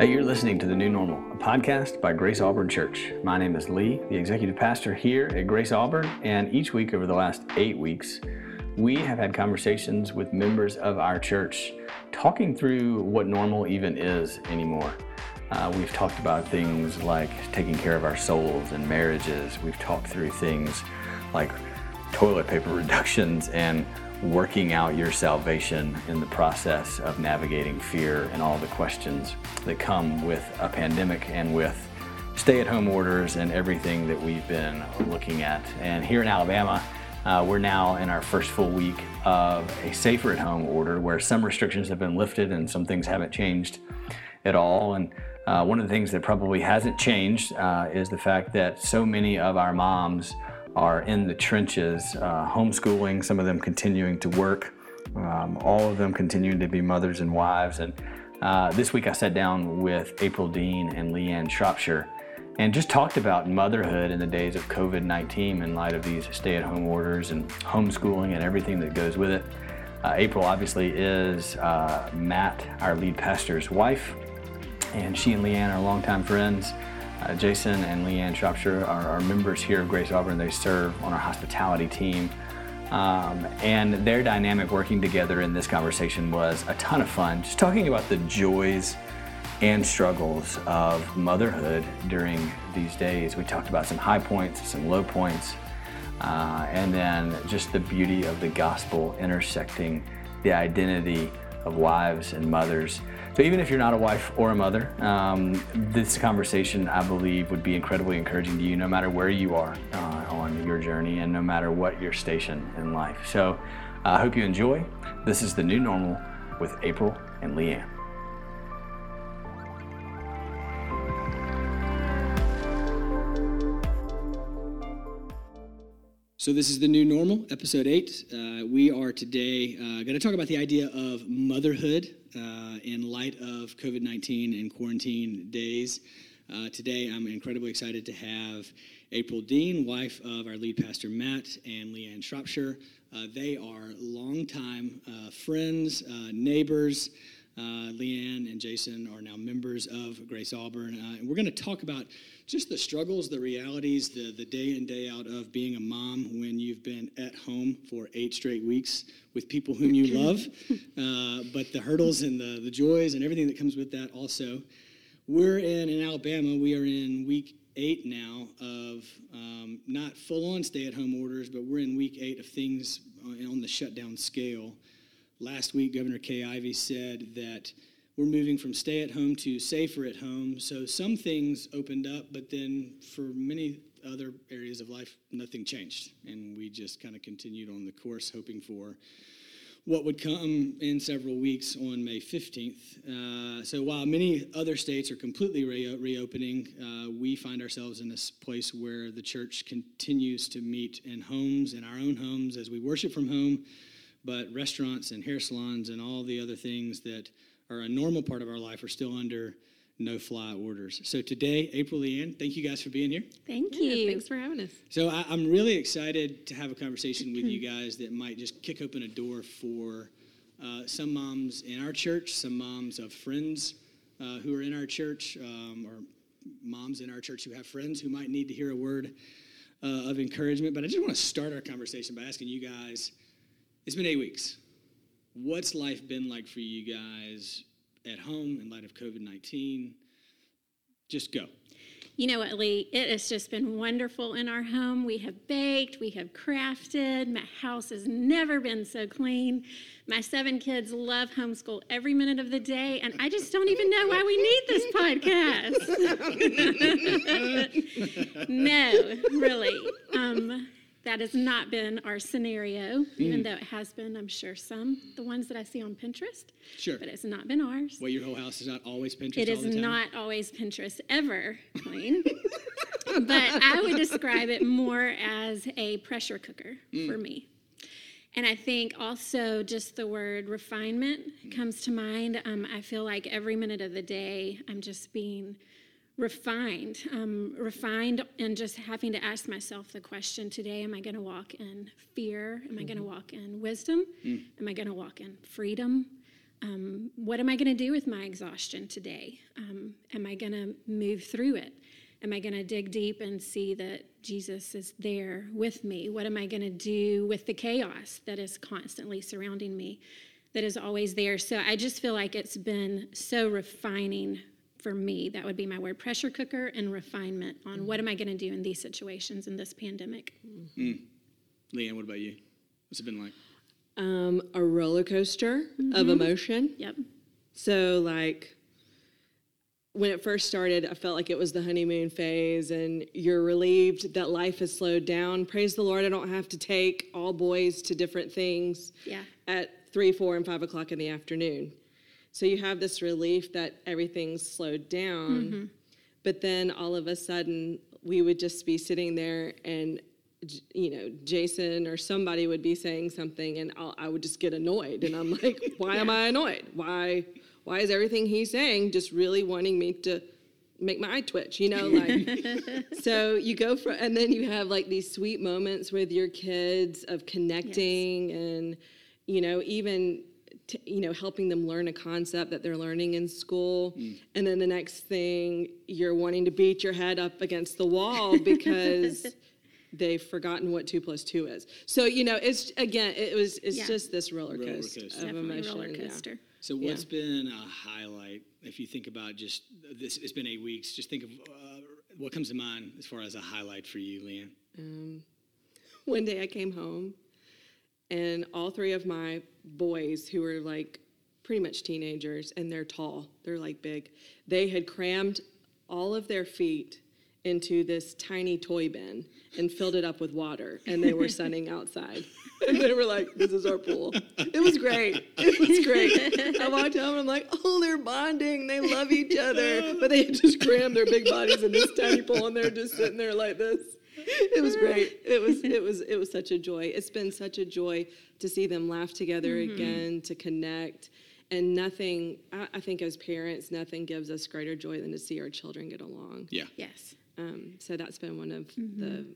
Hey, you're listening to The New Normal, a podcast by Grace Auburn Church. My name is Lee, the executive pastor here at Grace Auburn, and each week over the last eight weeks, we have had conversations with members of our church talking through what normal even is anymore. Uh, we've talked about things like taking care of our souls and marriages. We've talked through things like toilet paper reductions and working out your salvation in the process of navigating fear and all the questions that come with a pandemic and with stay at home orders and everything that we've been looking at. And here in Alabama, uh, we're now in our first full week of a safer at home order where some restrictions have been lifted and some things haven't changed at all. And uh, one of the things that probably hasn't changed uh, is the fact that so many of our moms are in the trenches, uh, homeschooling, some of them continuing to work, um, all of them continuing to be mothers and wives. And uh, this week I sat down with April Dean and Leigh Anne Shropshire and just talked about motherhood in the days of COVID 19 in light of these stay at home orders and homeschooling and everything that goes with it. Uh, April obviously is uh, Matt, our lead pastor's wife, and she and Leigh Anne are longtime friends. Uh, Jason and Leigh Anne Shropshire are, are, members here of Grace Auburn. They serve on our hospitality team. Um, and their dynamic working together in this conversation was a ton of fun. Just talking about the joys and struggles of motherhood during these days. We talked about some high points, some low points, uh, and then just the beauty of the gospel intersecting the identity of wives and mothers. So even if you're not a wife or a mother, um, this conversation, I believe, would be incredibly encouraging to you no matter where you are uh, on your journey and no matter what your station in life. So I hope you enjoy. This is The New Normal with April and Leigh Anne. So, this is the new normal, episode eight. Uh, we are today uh, going to talk about the idea of motherhood uh, in light of COVID 19 and quarantine days. Uh, today, I'm incredibly excited to have April Dean, wife of our lead pastor Matt, and Leigh Anne Shropshire. Uh, they are longtime uh, friends, neighbors. Uh, Leigh Anne and Jason are now members of Grace Auburn, uh, and we're going to talk about just the struggles, the realities, the, the day in, day out of being a mom when you've been at home for eight straight weeks with people whom you love, uh, but the hurdles and the, the joys and everything that comes with that also. We're in, in Alabama, we are in week eight now of um, not full on stay at home orders, but we're in week eight of things on the shutdown scale. Last week, Governor Kay Ivey said that we're moving from stay at home to safer at home. So some things opened up, but then for many other areas of life, nothing changed. And we just kind of continued on the course, hoping for what would come in several weeks on May 15th. Uh, so while many other states are completely re- reopening, uh, we find ourselves in this place where the church continues to meet in homes, in our own homes, as we worship from home but restaurants and hair salons and all the other things that are a normal part of our life are still under no fly orders. So today, April Leigh Anne, thank you guys for being here. Thank you. Yeah, thanks for having us. So I, am really excited to have a conversation with you guys that might just kick open a door for uh, some moms in our church, some moms of friends uh, who are in our church, um, or moms in our church who have friends who might need to hear a word uh, of encouragement. But I just want to start our conversation by asking you guys it's been eight weeks. What's life been like for you guys at home in light of COVID 19? Just go. You know what, Lee? It has just been wonderful in our home. We have baked, we have crafted. My house has never been so clean. My seven kids love homeschool every minute of the day, and I just don't even know why we need this podcast. no, really. Um, that has not been our scenario, even mm. though it has been, I'm sure, some, the ones that I see on Pinterest. Sure. But it's not been ours. Well, your whole house is not always Pinterest all the time. It is not always Pinterest, ever clean. but I would describe it more as a pressure cooker mm. for me. And I think also just the word refinement comes to mind. Um, I feel like every minute of the day, I'm just being refined, um, refined, and just having to ask myself the question today: Am I going to walk in fear? Am I going to mm-hmm. walk in wisdom? Mm. Am I going to walk in freedom? um, what am I going to do with my exhaustion today? Um, am I going to move through it? Am I going to dig deep and see that Jesus is there with me? What am I going to do with the chaos that is constantly surrounding me, that is always there? So I just feel like it's been so refining for me. That would be my word pressure cooker and refinement on what am I going to do in these situations in this pandemic. Mm. Leigh Anne, what about you? What's it been like? Um, a roller coaster of emotion. Yep. So, like, when it first started, I felt like it was the honeymoon phase, and you're relieved that life has slowed down. Praise the Lord, I don't have to take all boys to different things Yeah. at three, four, and five o'clock in the afternoon. So you have this relief that everything's slowed down. Mm-hmm. But then all of a sudden, we would just be sitting there, and you know, Jason or somebody would be saying something, and I'll, I would just get annoyed, and I'm like, why am I annoyed? Why, why is everything he's saying just really wanting me to make my eye twitch? You know, like. so you go for, and then you have like these sweet moments with your kids of connecting, and you know, even. T- you know, helping them learn a concept that they're learning in school, and then the next thing you're wanting to beat your head up against the wall because they've forgotten what two plus two is. So you know, it's again, it was it's Yeah. just this roller Roller coaster, coaster. of Definitely emotion. roller yeah. coaster. So, Yeah. what's been a highlight if you think about just this? It's been eight weeks. Just think of uh, what comes to mind as far as a highlight for you, Leigh Anne. One day I came home, and all three of my boys, who were like pretty much teenagers, and they're tall, they're like big, they had crammed all of their feet into this tiny toy bin and filled it up with water, and they were sunning outside. And they were like, "This is our pool." It was great. It was great. I walked home and I'm like, "Oh, they're bonding. They love each other." But they had just crammed their big bodies in this tiny pool, and they're just sitting there like this. It was great. It was it was it was such a joy. It's been such a joy to see them laugh together mm-hmm. again, to connect. And nothing, I, I think as parents, nothing gives us greater joy than to see our children get along. Yeah. Yes. Um, so that's been one of mm-hmm. the,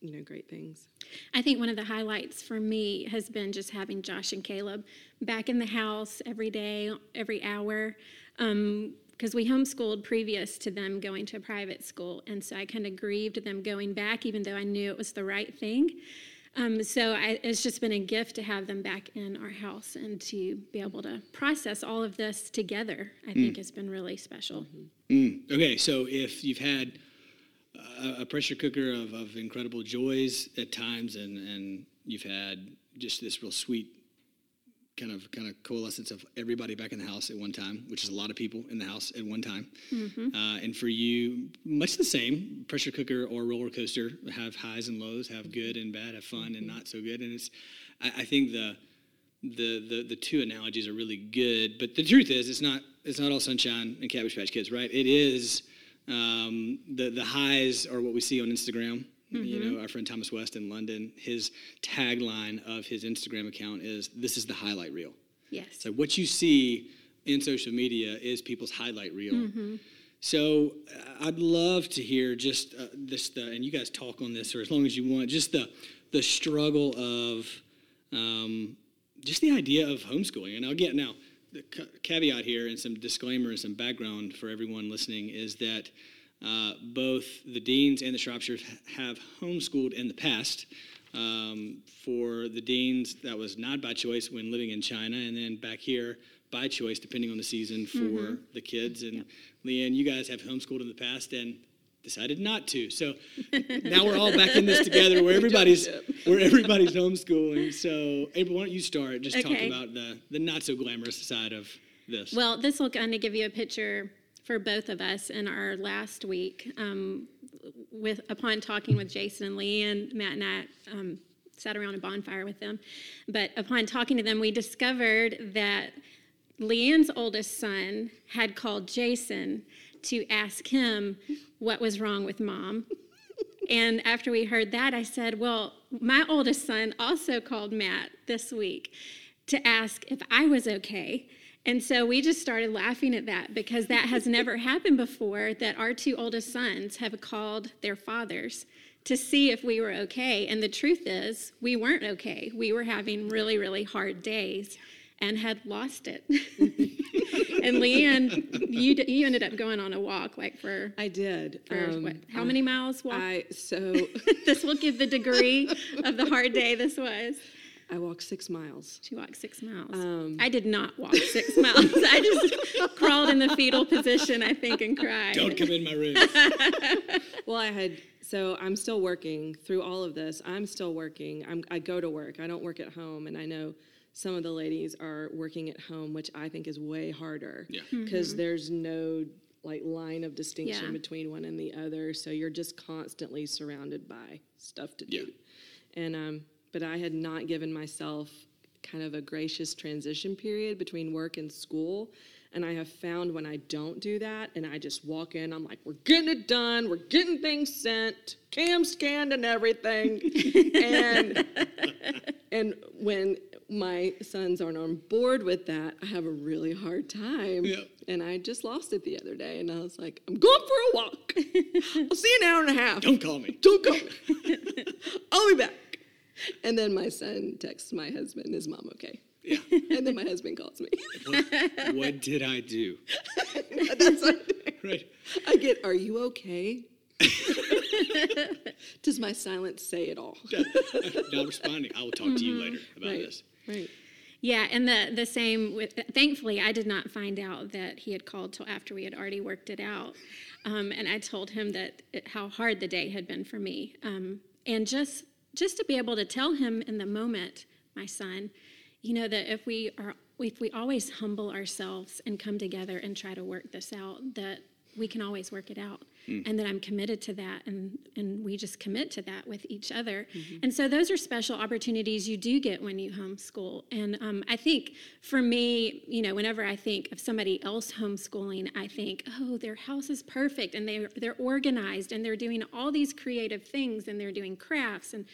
you know, great things. I think one of the highlights for me has been just having Josh and Caleb back in the house every day, every hour. Um, Because we homeschooled previous to them going to a private school. And so I kind of grieved them going back, even though I knew it was the right thing. Um, so I, it's just been a gift to have them back in our house and to be able to process all of this together, I think has been really special. Mm. Okay, so if you've had a, a pressure cooker of, of incredible joys at times, and, and you've had just this real sweet kind of kind of coalescence of everybody back in the house at one time, which is a lot of people in the house at one time. Uh, and for you, much the same. Pressure cooker or roller coaster have highs and lows, have good and bad, have fun and not so good. And it's, I, I think the the, the the two analogies are really good. But the truth is, it's not it's not all sunshine and Cabbage Patch Kids, right? It is um, the the highs are what we see on Instagram. You know, our friend Thomas West in London, his tagline of his Instagram account is "This is the highlight reel." Yes. So what you see in social media is people's highlight reel. So uh, I'd love to hear just uh, this, the, and you guys talk on this for as long as you want. Just the the struggle of um, just the idea of homeschooling. And I'll get now the caveat here and some disclaimer and some background for everyone listening is that uh, both the deans and the Shropshires have homeschooled in the past. Um, for the deans, that was not by choice when living in China, and then back here by choice, depending on the season for the kids. And Leigh Anne, you guys have homeschooled in the past and decided not to. So now we're all back in this together, where everybody's where everybody's homeschooling. So April, why don't you start? Just talk Okay. about the the not so glamorous side of this. Well, this will kind of give you a picture for both of us in our last week. Um, with upon talking with Jason and Lee and Matt and I um, sat around a bonfire with them, but upon talking to them, we discovered that Leigh Anne's oldest son had called Jason to ask him what was wrong with mom. And after we heard that, I said, Well, my oldest son also called Matt this week to ask if I was okay. And so we just started laughing at that because that has never happened before that our two oldest sons have called their fathers to see if we were okay. And the truth is, we weren't okay. We were having really, really hard days. and had lost it. and Leigh Anne, you d- you ended up going on a walk like for, I did. for Um, what, how many miles walk? I so this will give the degree of the hard day this was. I walked six miles. She walked six miles. Um, I did not walk six miles. I just crawled in the fetal position, I think, and cried. Don't come in my room. Well, I had so I'm still working through all of this. I'm still working. I'm, I go to work. I don't work at home, and I know some of the ladies are working at home, which I think is way harder. Yeah. Because there's no like line of distinction Yeah. between one and the other, so you're just constantly surrounded by stuff to do. Yeah. And um, but I had not given myself kind of a gracious transition period between work and school. And I have found when I don't do that and I just walk in, I'm like, we're getting it done, we're getting things sent, cam scanned and everything. and and when my sons aren't on board with that, I have a really hard time. Yep. And I just lost it the other day and I was like, I'm going for a walk. I'll see you in an hour and a half. Don't call me. Don't call me. I'll be back. And then my son texts my husband, is mom okay? Yeah. And then my husband calls me. What, what did I do? That's what I do. Right. I get, are you okay? Does my silence say it all? Not responding. I will talk to you later about Right. this. Right. Yeah, and the the same with. Thankfully, I did not find out that he had called till after we had already worked it out, um, and I told him that it, how hard the day had been for me, um, and just just to be able to tell him in the moment, my son, you know that if we are if we always humble ourselves and come together and try to work this out, that we can always work it out. And that i'm committed to that and and we just commit to that with each other. And so those are special opportunities you do get when you homeschool. And um, i think for me you know whenever i think of somebody else homeschooling i think oh their house is perfect and they they're organized and they're doing all these creative things and they're doing crafts and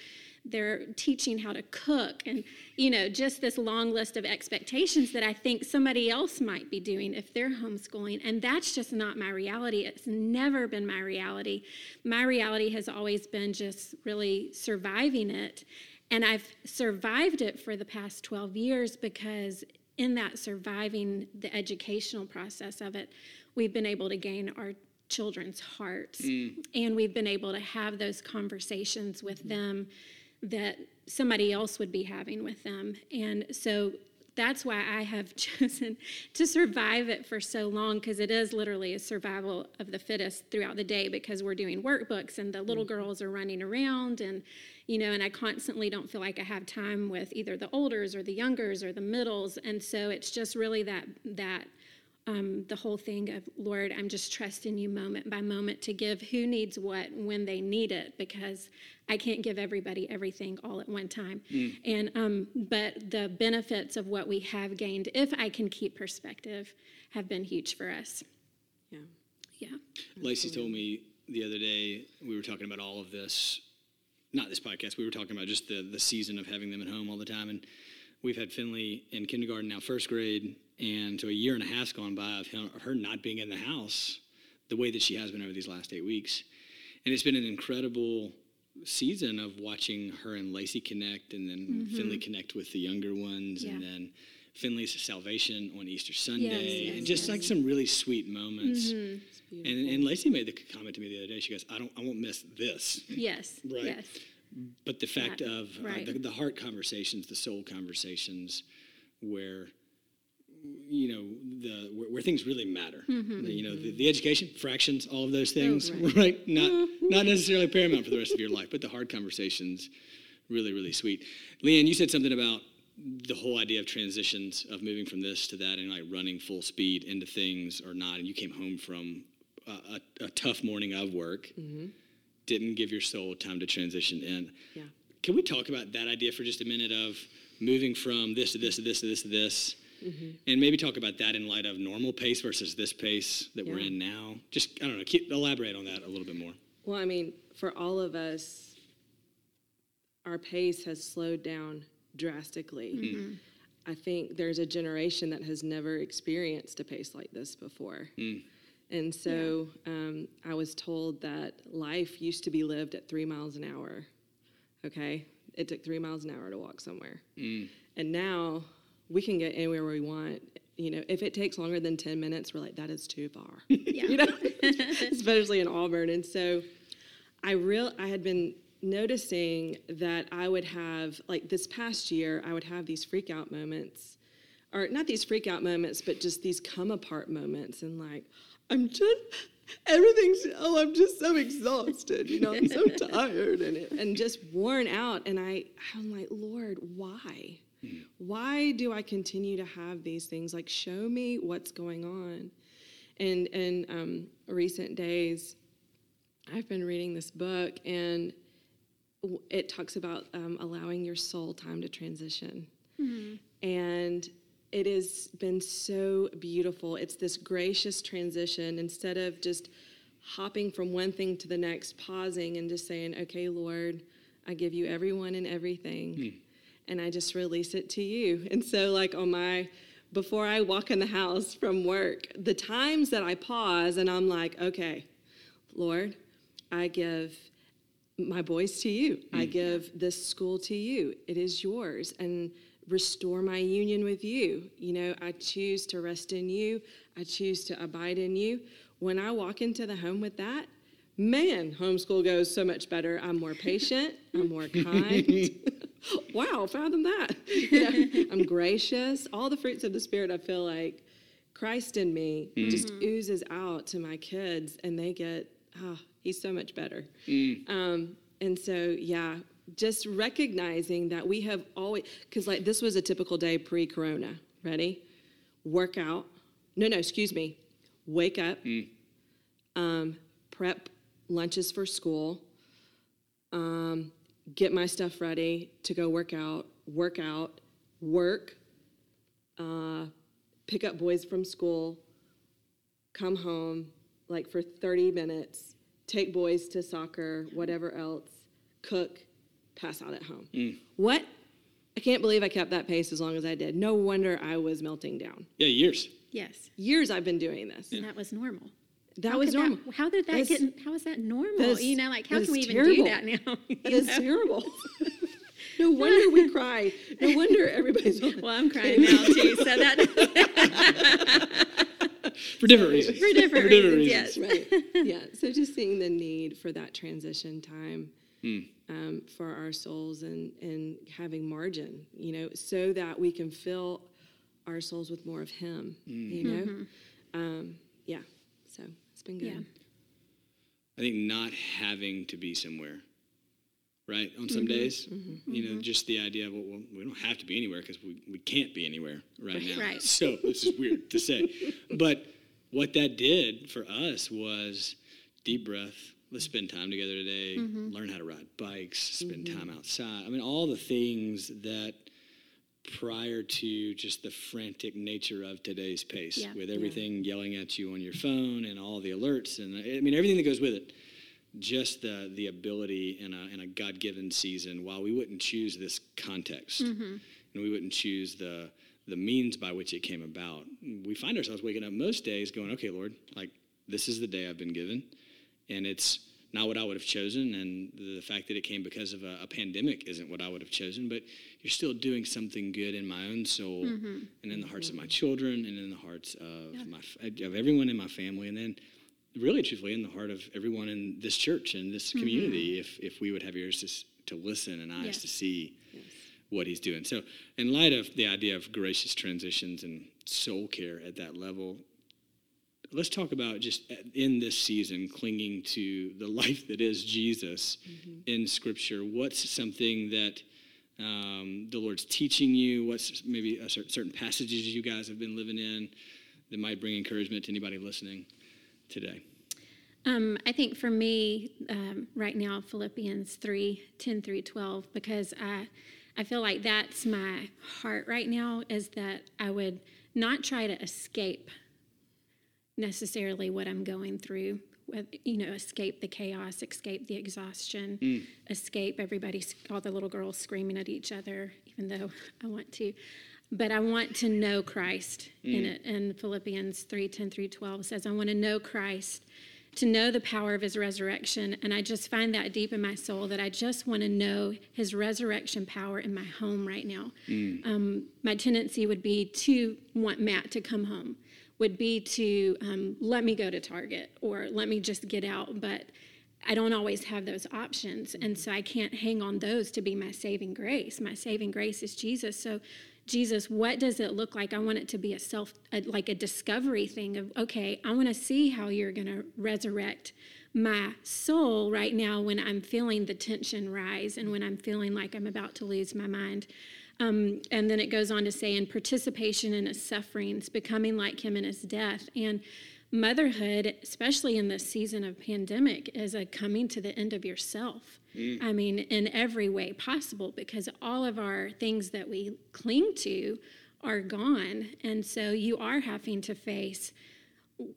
they're teaching how to cook and you know just this long list of expectations that i think somebody else might be doing if they're homeschooling. And that's just not my reality. It's never been my reality. My reality has always been just really surviving it. And i've survived it for the past 12 years because in that surviving the educational process of it we've been able to gain our children's hearts. Mm. And we've been able to have those conversations with them that somebody else would be having with them. And so that's why I have chosen to survive it for so long because it is literally a survival of the fittest throughout the day because we're doing workbooks and the little mm-hmm. girls are running around and you know and I constantly don't feel like I have time with either the olders or the youngers or the middles and so it's just really that that um, the whole thing of Lord, I'm just trusting you moment by moment to give who needs what when they need it because I can't give everybody everything all at one time. And um, but the benefits of what we have gained, if I can keep perspective, have been huge for us. Yeah. Yeah. Lacey told me the other day we were talking about all of this, not this podcast. We were talking about just the the season of having them at home all the time, and we've had Finley in kindergarten now, first grade, and so a year and a half's gone by of him- her not being in the house the way that she has been over these last eight weeks, and it's been an incredible season of watching her and Lacey connect, and then Finley connect with the younger ones, and Mm-hmm. Then. Finley's salvation on Easter Sunday, yes, and just like some really sweet moments. Mm-hmm. And, and Lacey made the comment to me the other day. She goes, "I don't, I won't miss this." Yes. Right. Yes. But the fact That- of uh, the, the heart conversations, the soul conversations, where you know the where, where things really matter. Mm-hmm. The- you know, the, the education, fractions, all of those things, right. right? Not Mm-hmm. not necessarily paramount for the rest of your life, but the hard conversations, really, really sweet. Leigh Anne, you said something about the whole idea of transitions of moving from this to that and like running full speed into things or not and you came home from a, a, a tough morning of work didn't give your soul time to transition in. Yeah. can we talk about that idea for just a minute of moving from this to this to this to this to this? Mm-hmm. And maybe talk about that in light of normal pace versus this pace that we're in now. Just i don't know keep, elaborate on that a little bit more. Well, I mean, for all of us, our pace has slowed down drastically. Mm-hmm. I think there's a generation that has never experienced a pace like this before. Mm. And so um, I was told that life used to be lived at three miles an hour. Okay? It took three miles an hour to walk somewhere. And now we can get anywhere we want. You know, if it takes longer than 10 minutes, we're like, that is too far. you know, especially in Auburn. And so I real I had been noticing that I would have like this past year, I would have these freak out moments. Or not these freak out moments, but just these come apart moments and like, I'm just everything's oh i'm just so exhausted you know i'm so tired and, and just worn out. And i i'm like lord why? Why do i continue to have these things? Like show me what's going on. And in um, recent days i've been reading this book and it talks about um, allowing your soul time to transition. And it has been so beautiful. It's this gracious transition instead of just hopping from one thing to the next, pausing and just saying, Okay, Lord, I give you everyone and everything, hmm. and I just release it to you. And so, like, on my before I walk in the house from work, the times that I pause and I'm like, Okay, Lord, I give my boys to you. I hmm. give this school to you. It is yours. And restore my union with you. You know, I choose to rest in you. I choose to abide in you. When I walk into the home with that, man, homeschool goes so much better. I'm more patient. I'm more kind. wow, fathom that. You know, I'm gracious. All the fruits of the Spirit, I feel like Christ in me just oozes out to my kids, and they get, ah, he's so much better. Um, and so, yeah, just recognizing that we have always, because like this was a typical day pre corona. Ready? Workout. No, no, excuse me. Wake up, um, prep lunches for school, um, get my stuff ready to go work out, work out, work, uh, pick up boys from school, come home like for 30 minutes, take boys to soccer, whatever else, cook, pass out at home. Mm. What? I can't believe I kept that pace as long as I did. No wonder I was melting down. Yeah, years. Yes. Years I've been doing this. And that was normal. That How was could normal. how did that That's- get? How is that normal? that is- you know, like how can we even terrible. do that now? You That is know? terrible. no wonder we cry. No wonder everybody's Well, I'm crying now too. So that For different reasons. for different reasons. Yes. right. Yeah. So just seeing the need for that transition time Hmm. um, for our souls and and having margin, you know, so that we can fill our souls with more of Him. Hmm. You know. Um, yeah. So it's been good. Yeah. I think not having to be somewhere, right? On some days, you know, just the idea of, well, well we don't have to be anywhere because we, we can't be anywhere right now. Right. So this is weird to say. But what that did for us was deep breath. Let's spend time together today, mm-hmm. learn how to ride bikes, spend mm-hmm. time outside. I mean, all the things that prior to just the frantic nature of today's pace Yeah. with everything yelling at you on your phone and all the alerts and I mean everything that goes with it just the the ability in a in a God-given season while we wouldn't choose this context mm-hmm. and we wouldn't choose the the means by which it came about we find ourselves waking up most days going okay lord like this is the day I've been given and it's not what I would have chosen, and the fact that it came because of a, a pandemic isn't what I would have chosen. But you're still doing something good in my own soul, mm-hmm. and in the hearts of my children, and in the hearts of my of everyone in my family, and then really, truthfully, in the heart of everyone in this church and this mm-hmm. community. If if we would have ears to, to listen and eyes Yes. to see what he's doing. So, in light of the idea of gracious transitions and soul care at that level, let's talk about just in this season clinging to the life that is Jesus in Scripture. What's something that um, the Lord's teaching you? What's maybe a cer- certain passages you guys have been living in that might bring encouragement to anybody listening today? Um, I think for me, um, right now, Philippians 3 10 through 12, because I, I feel like that's my heart right now, is that I would not try to escape necessarily what I'm going through. with- You know, escape the chaos, escape the exhaustion, escape everybody, all the little girls screaming at each other, even though I want to. But I want to know Christ in it. And Philippians 3 10 through 12 says, I want to know Christ to know the power of his resurrection. And I just find that deep in my soul that I just want to know his resurrection power in my home right now. Mm. Um, my tendency would be to want Matt to come home, would be to um, let me go to Target or let me just get out. But I don't always have those options. And so I can't hang on those to be my saving grace. My saving grace is Jesus. So Jesus, what does it look like? I want it to be a self, a, like a discovery thing of, okay, I want to see how you're going to resurrect my soul right now when I'm feeling the tension rise and when I'm feeling like I'm about to lose my mind. Um, and then it goes on to say, in participation in his sufferings, becoming like him in his death. And motherhood, especially in this season of pandemic, is a coming to the end of yourself. Mm. I mean, in every way possible, because all of our things that we cling to are gone. And so you are having to face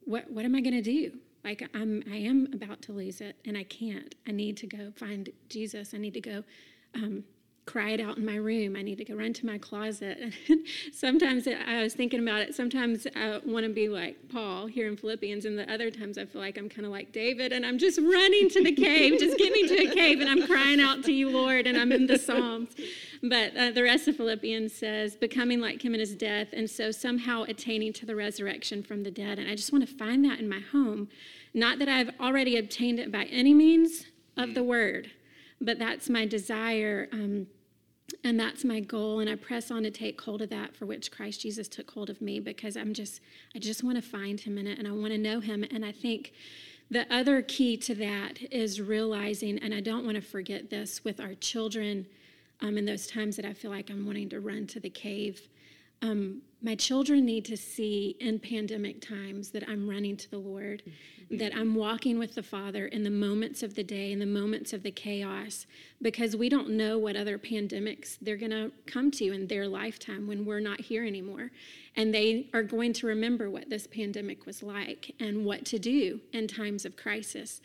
what, what am I going to do? Like I'm, I am about to lose it, and I can't. I need to go find Jesus. I need to go um, cry it out in my room. I need to go run to my closet. sometimes I was thinking about it. Sometimes I want to be like Paul here in Philippians, and the other times I feel like I'm kind of like David, and I'm just running to the cave. just get me to a cave, and I'm crying out to you, Lord, and I'm in the Psalms. But uh, the rest of Philippians says, becoming like him in his death, and so somehow attaining to the resurrection from the dead. And I just want to find that in my home. Not that I've already obtained it by any means of the word, but that's my desire. Um, and that's my goal and i press on to take hold of that for which christ jesus took hold of me because i'm just i just want to find him in it and i want to know him. And i think the other key to that is realizing and i don't want to forget this with our children um, in those times that i feel like i'm wanting to run to the cave um, my children need to see in pandemic times that I'm running to the Lord, mm-hmm. that I'm walking with the Father in the moments of the day, in the moments of the chaos, because we don't know what other pandemics they're going to come to in their lifetime when we're not here anymore. And they are going to remember what this pandemic was like and what to do in times of crisis.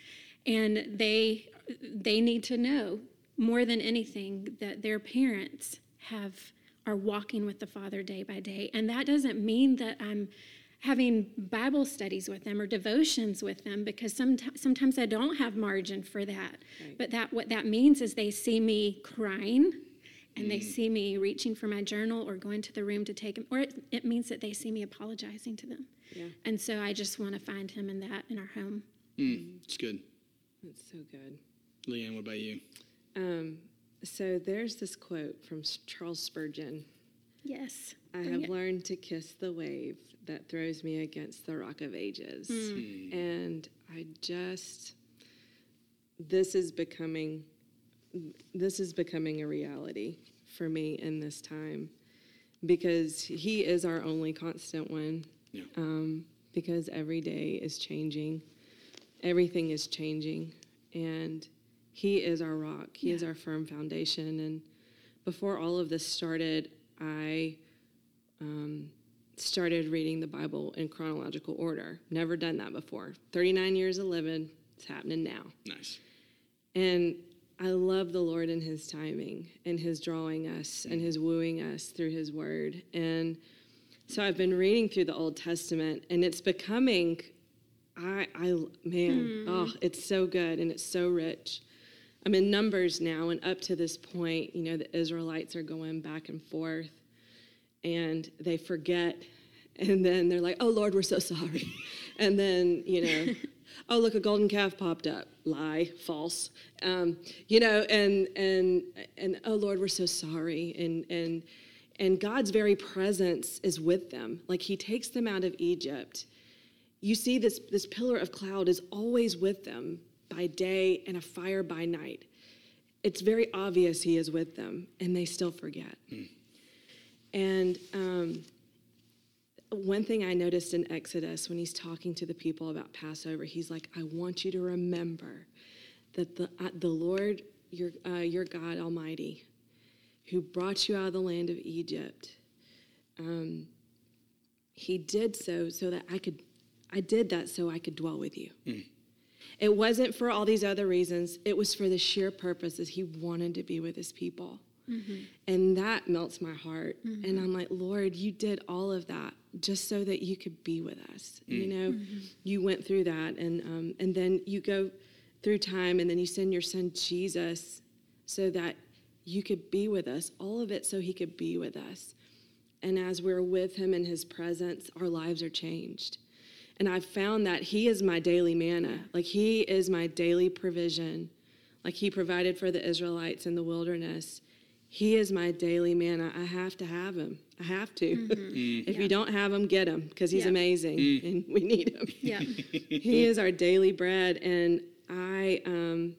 And they they need to know more than anything that their parents have are walking with the Father day by day. And that doesn't mean that I'm having Bible studies with them or devotions with them because sometimes, sometimes I don't have margin for that. Right. But that what that means is they see me crying and mm. they see me reaching for my journal or going to the room to take them or it, it means that they see me apologizing to them. Yeah. And so I just want to find him in that in our home. Mm, it's good. That's so good. Leigh Anne, what about you? Um, so there's this quote from Charles Spurgeon. Yes. I have learned to kiss the wave that throws me against the rock of ages. Mm. And I just this is becoming this is becoming a reality for me in this time because he is our only constant one. Yeah. Um, because every day is changing, everything is changing, and he is our rock. He yeah. is our firm foundation. And before all of this started, I um, started reading the Bible in chronological order. Never done that before. 39 years of living, it's happening now. Nice. And I love the Lord and His timing and His drawing us and His wooing us through His Word. And so I've been reading through the Old Testament, and it's becoming, I, I man, mm. oh, it's so good and it's so rich. I'm in Numbers now, and up to this point, you know, the Israelites are going back and forth, and they forget, and then they're like, "Oh Lord, we're so sorry," and then you know, "Oh look, a golden calf popped up." Lie, false, um, you know, and and and oh Lord, we're so sorry, and and and God's very presence is with them. Like He takes them out of Egypt. You see, this this pillar of cloud is always with them by day and a fire by night. It's very obvious he is with them, and they still forget. Mm. And um, one thing I noticed in Exodus when he's talking to the people about Passover, he's like, I want you to remember that the, uh, the Lord, your, uh, your God Almighty, who brought you out of the land of Egypt, um, he did so so that I could, I did that so I could dwell with you. Mm. It wasn't for all these other reasons. It was for the sheer purpose that he wanted to be with his people. Mm-hmm. And that melts my heart. Mm-hmm. And I'm like, Lord, you did all of that just so that you could be with us. You mm. know, mm-hmm. you went through that. And, um, and then you go through time and then you send your son Jesus so that you could be with us. All of it so he could be with us. And as we're with him in his presence, our lives are changed. And I've found that he is my daily manna. Like he is my daily provision. Like he provided for the Israelites in the wilderness. He is my daily manna. I have to have him. I have to. if you don't have him, get him because he's Yeah. amazing and we need him. Yeah. he is our daily bread and I um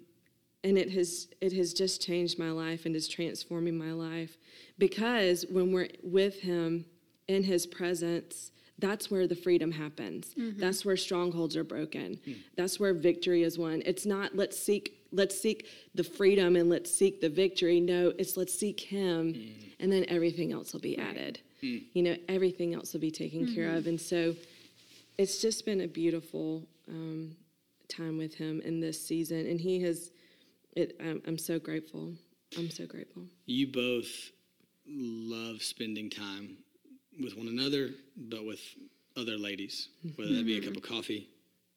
and it has it has just changed my life and is transforming my life because when we're with him in his presence that's where the freedom happens. Mm-hmm. That's where strongholds are broken. Hmm. That's where victory is won. It's not let's seek let's seek the freedom and let's seek the victory. No it's let's seek him hmm. and then everything else will be added. Hmm. You know everything else will be taken care mm-hmm. of. And so it's just been a beautiful um, time with him in this season. And he has it I'm, I'm so grateful. I'm so grateful. You both love spending time with one another, but with other ladies, whether that be a cup of coffee,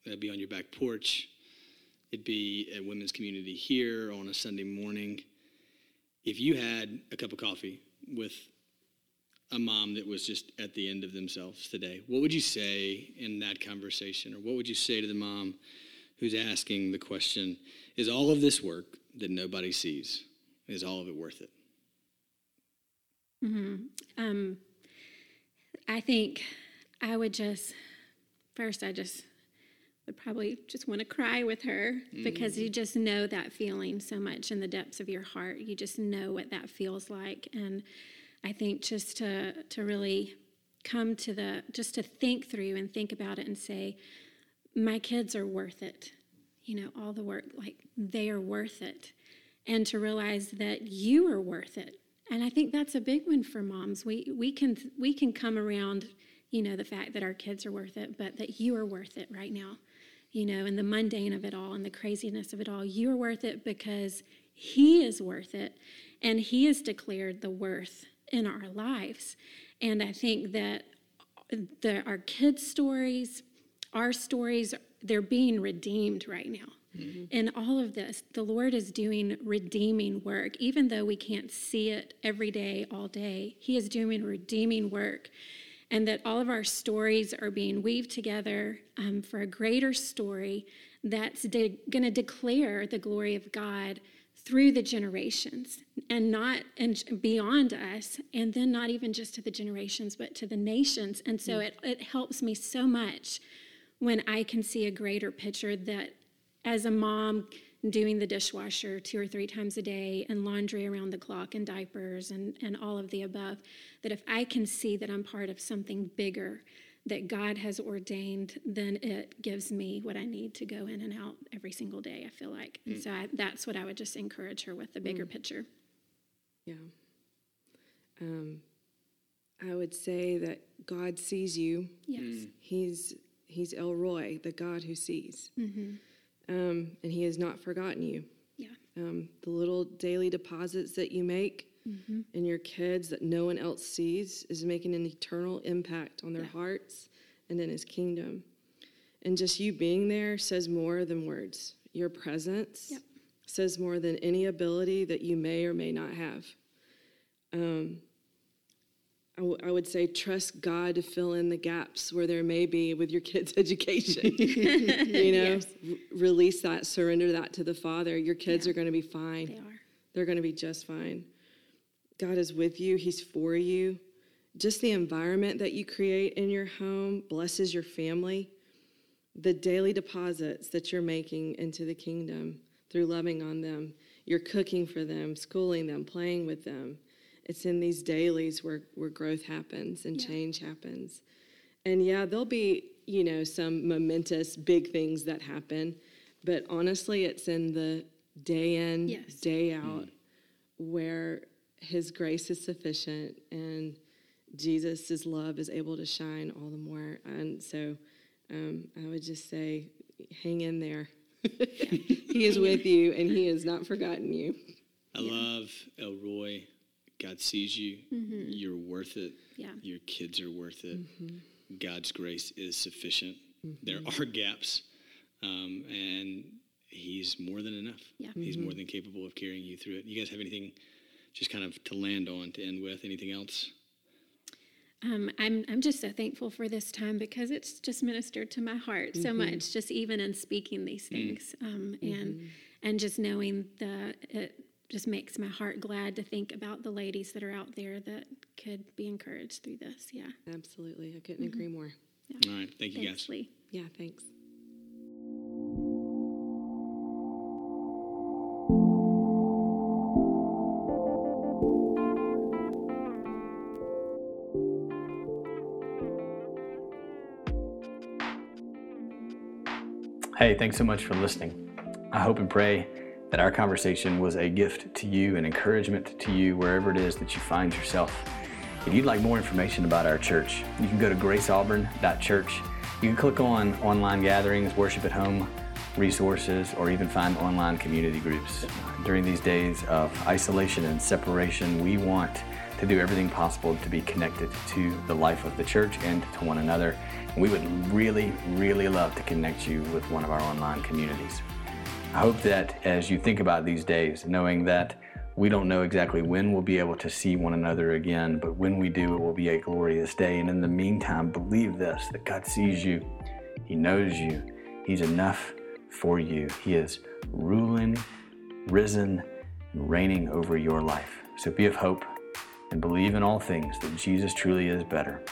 that'd be on your back porch, it'd be a women's community here on a Sunday morning. If you had a cup of coffee with a mom that was just at the end of themselves today, what would you say in that conversation? Or what would you say to the mom who's asking the question, is all of this work that nobody sees, is all of it worth it? Um, I think I would just first I just would probably just want to cry with her because you mm. just know that feeling so much in the depths of your heart. You just know what that feels like, and I think just to to really come to the just to think through and think about it and say, my kids are worth it. You know, all the work like they are worth it, and to realize that you are worth it and I think that's a big one for moms. We we can we can come around, you know, the fact that our kids are worth it, but that you are worth it right now. You know, and the mundane of it all and the craziness of it all, you are worth it because he is worth it and he has declared the worth in our lives. And I think that the our kids' stories, our stories, they're being redeemed right now. In all of this, the Lord is doing redeeming work. Even though we can't see it every day, all day, He is doing redeeming work. And that all of our stories are being weaved together um, for a greater story that's de- going to declare the glory of God through the generations and not and beyond us and then not even just to the generations but to the nations and so it, it helps me so much when i can see a greater picture that as a mom doing the dishwasher two or three times a day and laundry around the clock and diapers and, and all of the above that if i can see that i'm part of something bigger that god has ordained then it gives me what i need to go in and out every single day i feel like. And mm. so I, that's what i would just encourage her with the bigger mm. picture. Yeah. Um, I would say that God sees you. yes. He's He's El Roi, the God who sees, mm-hmm. Um, and He has not forgotten you. yeah Um, the little daily deposits that you make in your kids that no one else sees is making an eternal impact on their hearts and in His kingdom. And just you being there says more than words. Your presence Yep. says more than any ability that you may or may not have. Um, I, w- I would say trust God to fill in the gaps where there may be with your kids' education. you know, R- release that, surrender that to the Father. Your kids are going to be fine. they are They're going to be just fine. God is with you, He's for you. Just the environment that you create in your home blesses your family. The daily deposits that you're making into the kingdom through loving on them, you're cooking for them, schooling them, playing with them. It's in these dailies where, where growth happens and change happens. And yeah, there'll be, you know, some momentous big things that happen, but honestly, it's in the day in, Yes. day out where his grace is sufficient and Jesus' love is able to shine all the more. And so um, I would just say, hang in there. he is with you and he has not forgotten you. I love El Roi God sees you. Mm-hmm. You're worth it. Yeah. Your kids are worth it. Mm-hmm. God's grace is sufficient. Mm-hmm. There are gaps, um, and He's more than enough. Yeah. He's more than capable of carrying you through it. You guys have anything just kind of to land on to end with? Anything else? Um, I'm I'm just so thankful for this time because it's just ministered to my heart so much. Just even in speaking these mm. things, um, and and just knowing that it uh, just makes my heart glad to think about the ladies that are out there that could be encouraged through this. Yeah, Absolutely. I couldn't mm-hmm. agree more. All right. Thank you, thanks, guys. Lee. Yeah, thanks. Hey, thanks so much for listening. I hope and pray that our conversation was a gift to you, an encouragement to you wherever it is that you find yourself. If you'd like more information about our church, you can go to graceauburn.church. You can click on online gatherings, worship at home, resources, or even find online community groups. During these days of isolation and separation, we want to do everything possible to be connected to the life of the church and to one another. And we would really, really love to connect you with one of our online communities. I hope that as you think about these days, knowing that we don't know exactly when we'll be able to see one another again, but when we do, it will be a glorious day. And in the meantime, believe this that God sees you, He knows you, He's enough for you. He is ruling, risen, and reigning over your life. So be of hope and believe in all things that Jesus truly is better.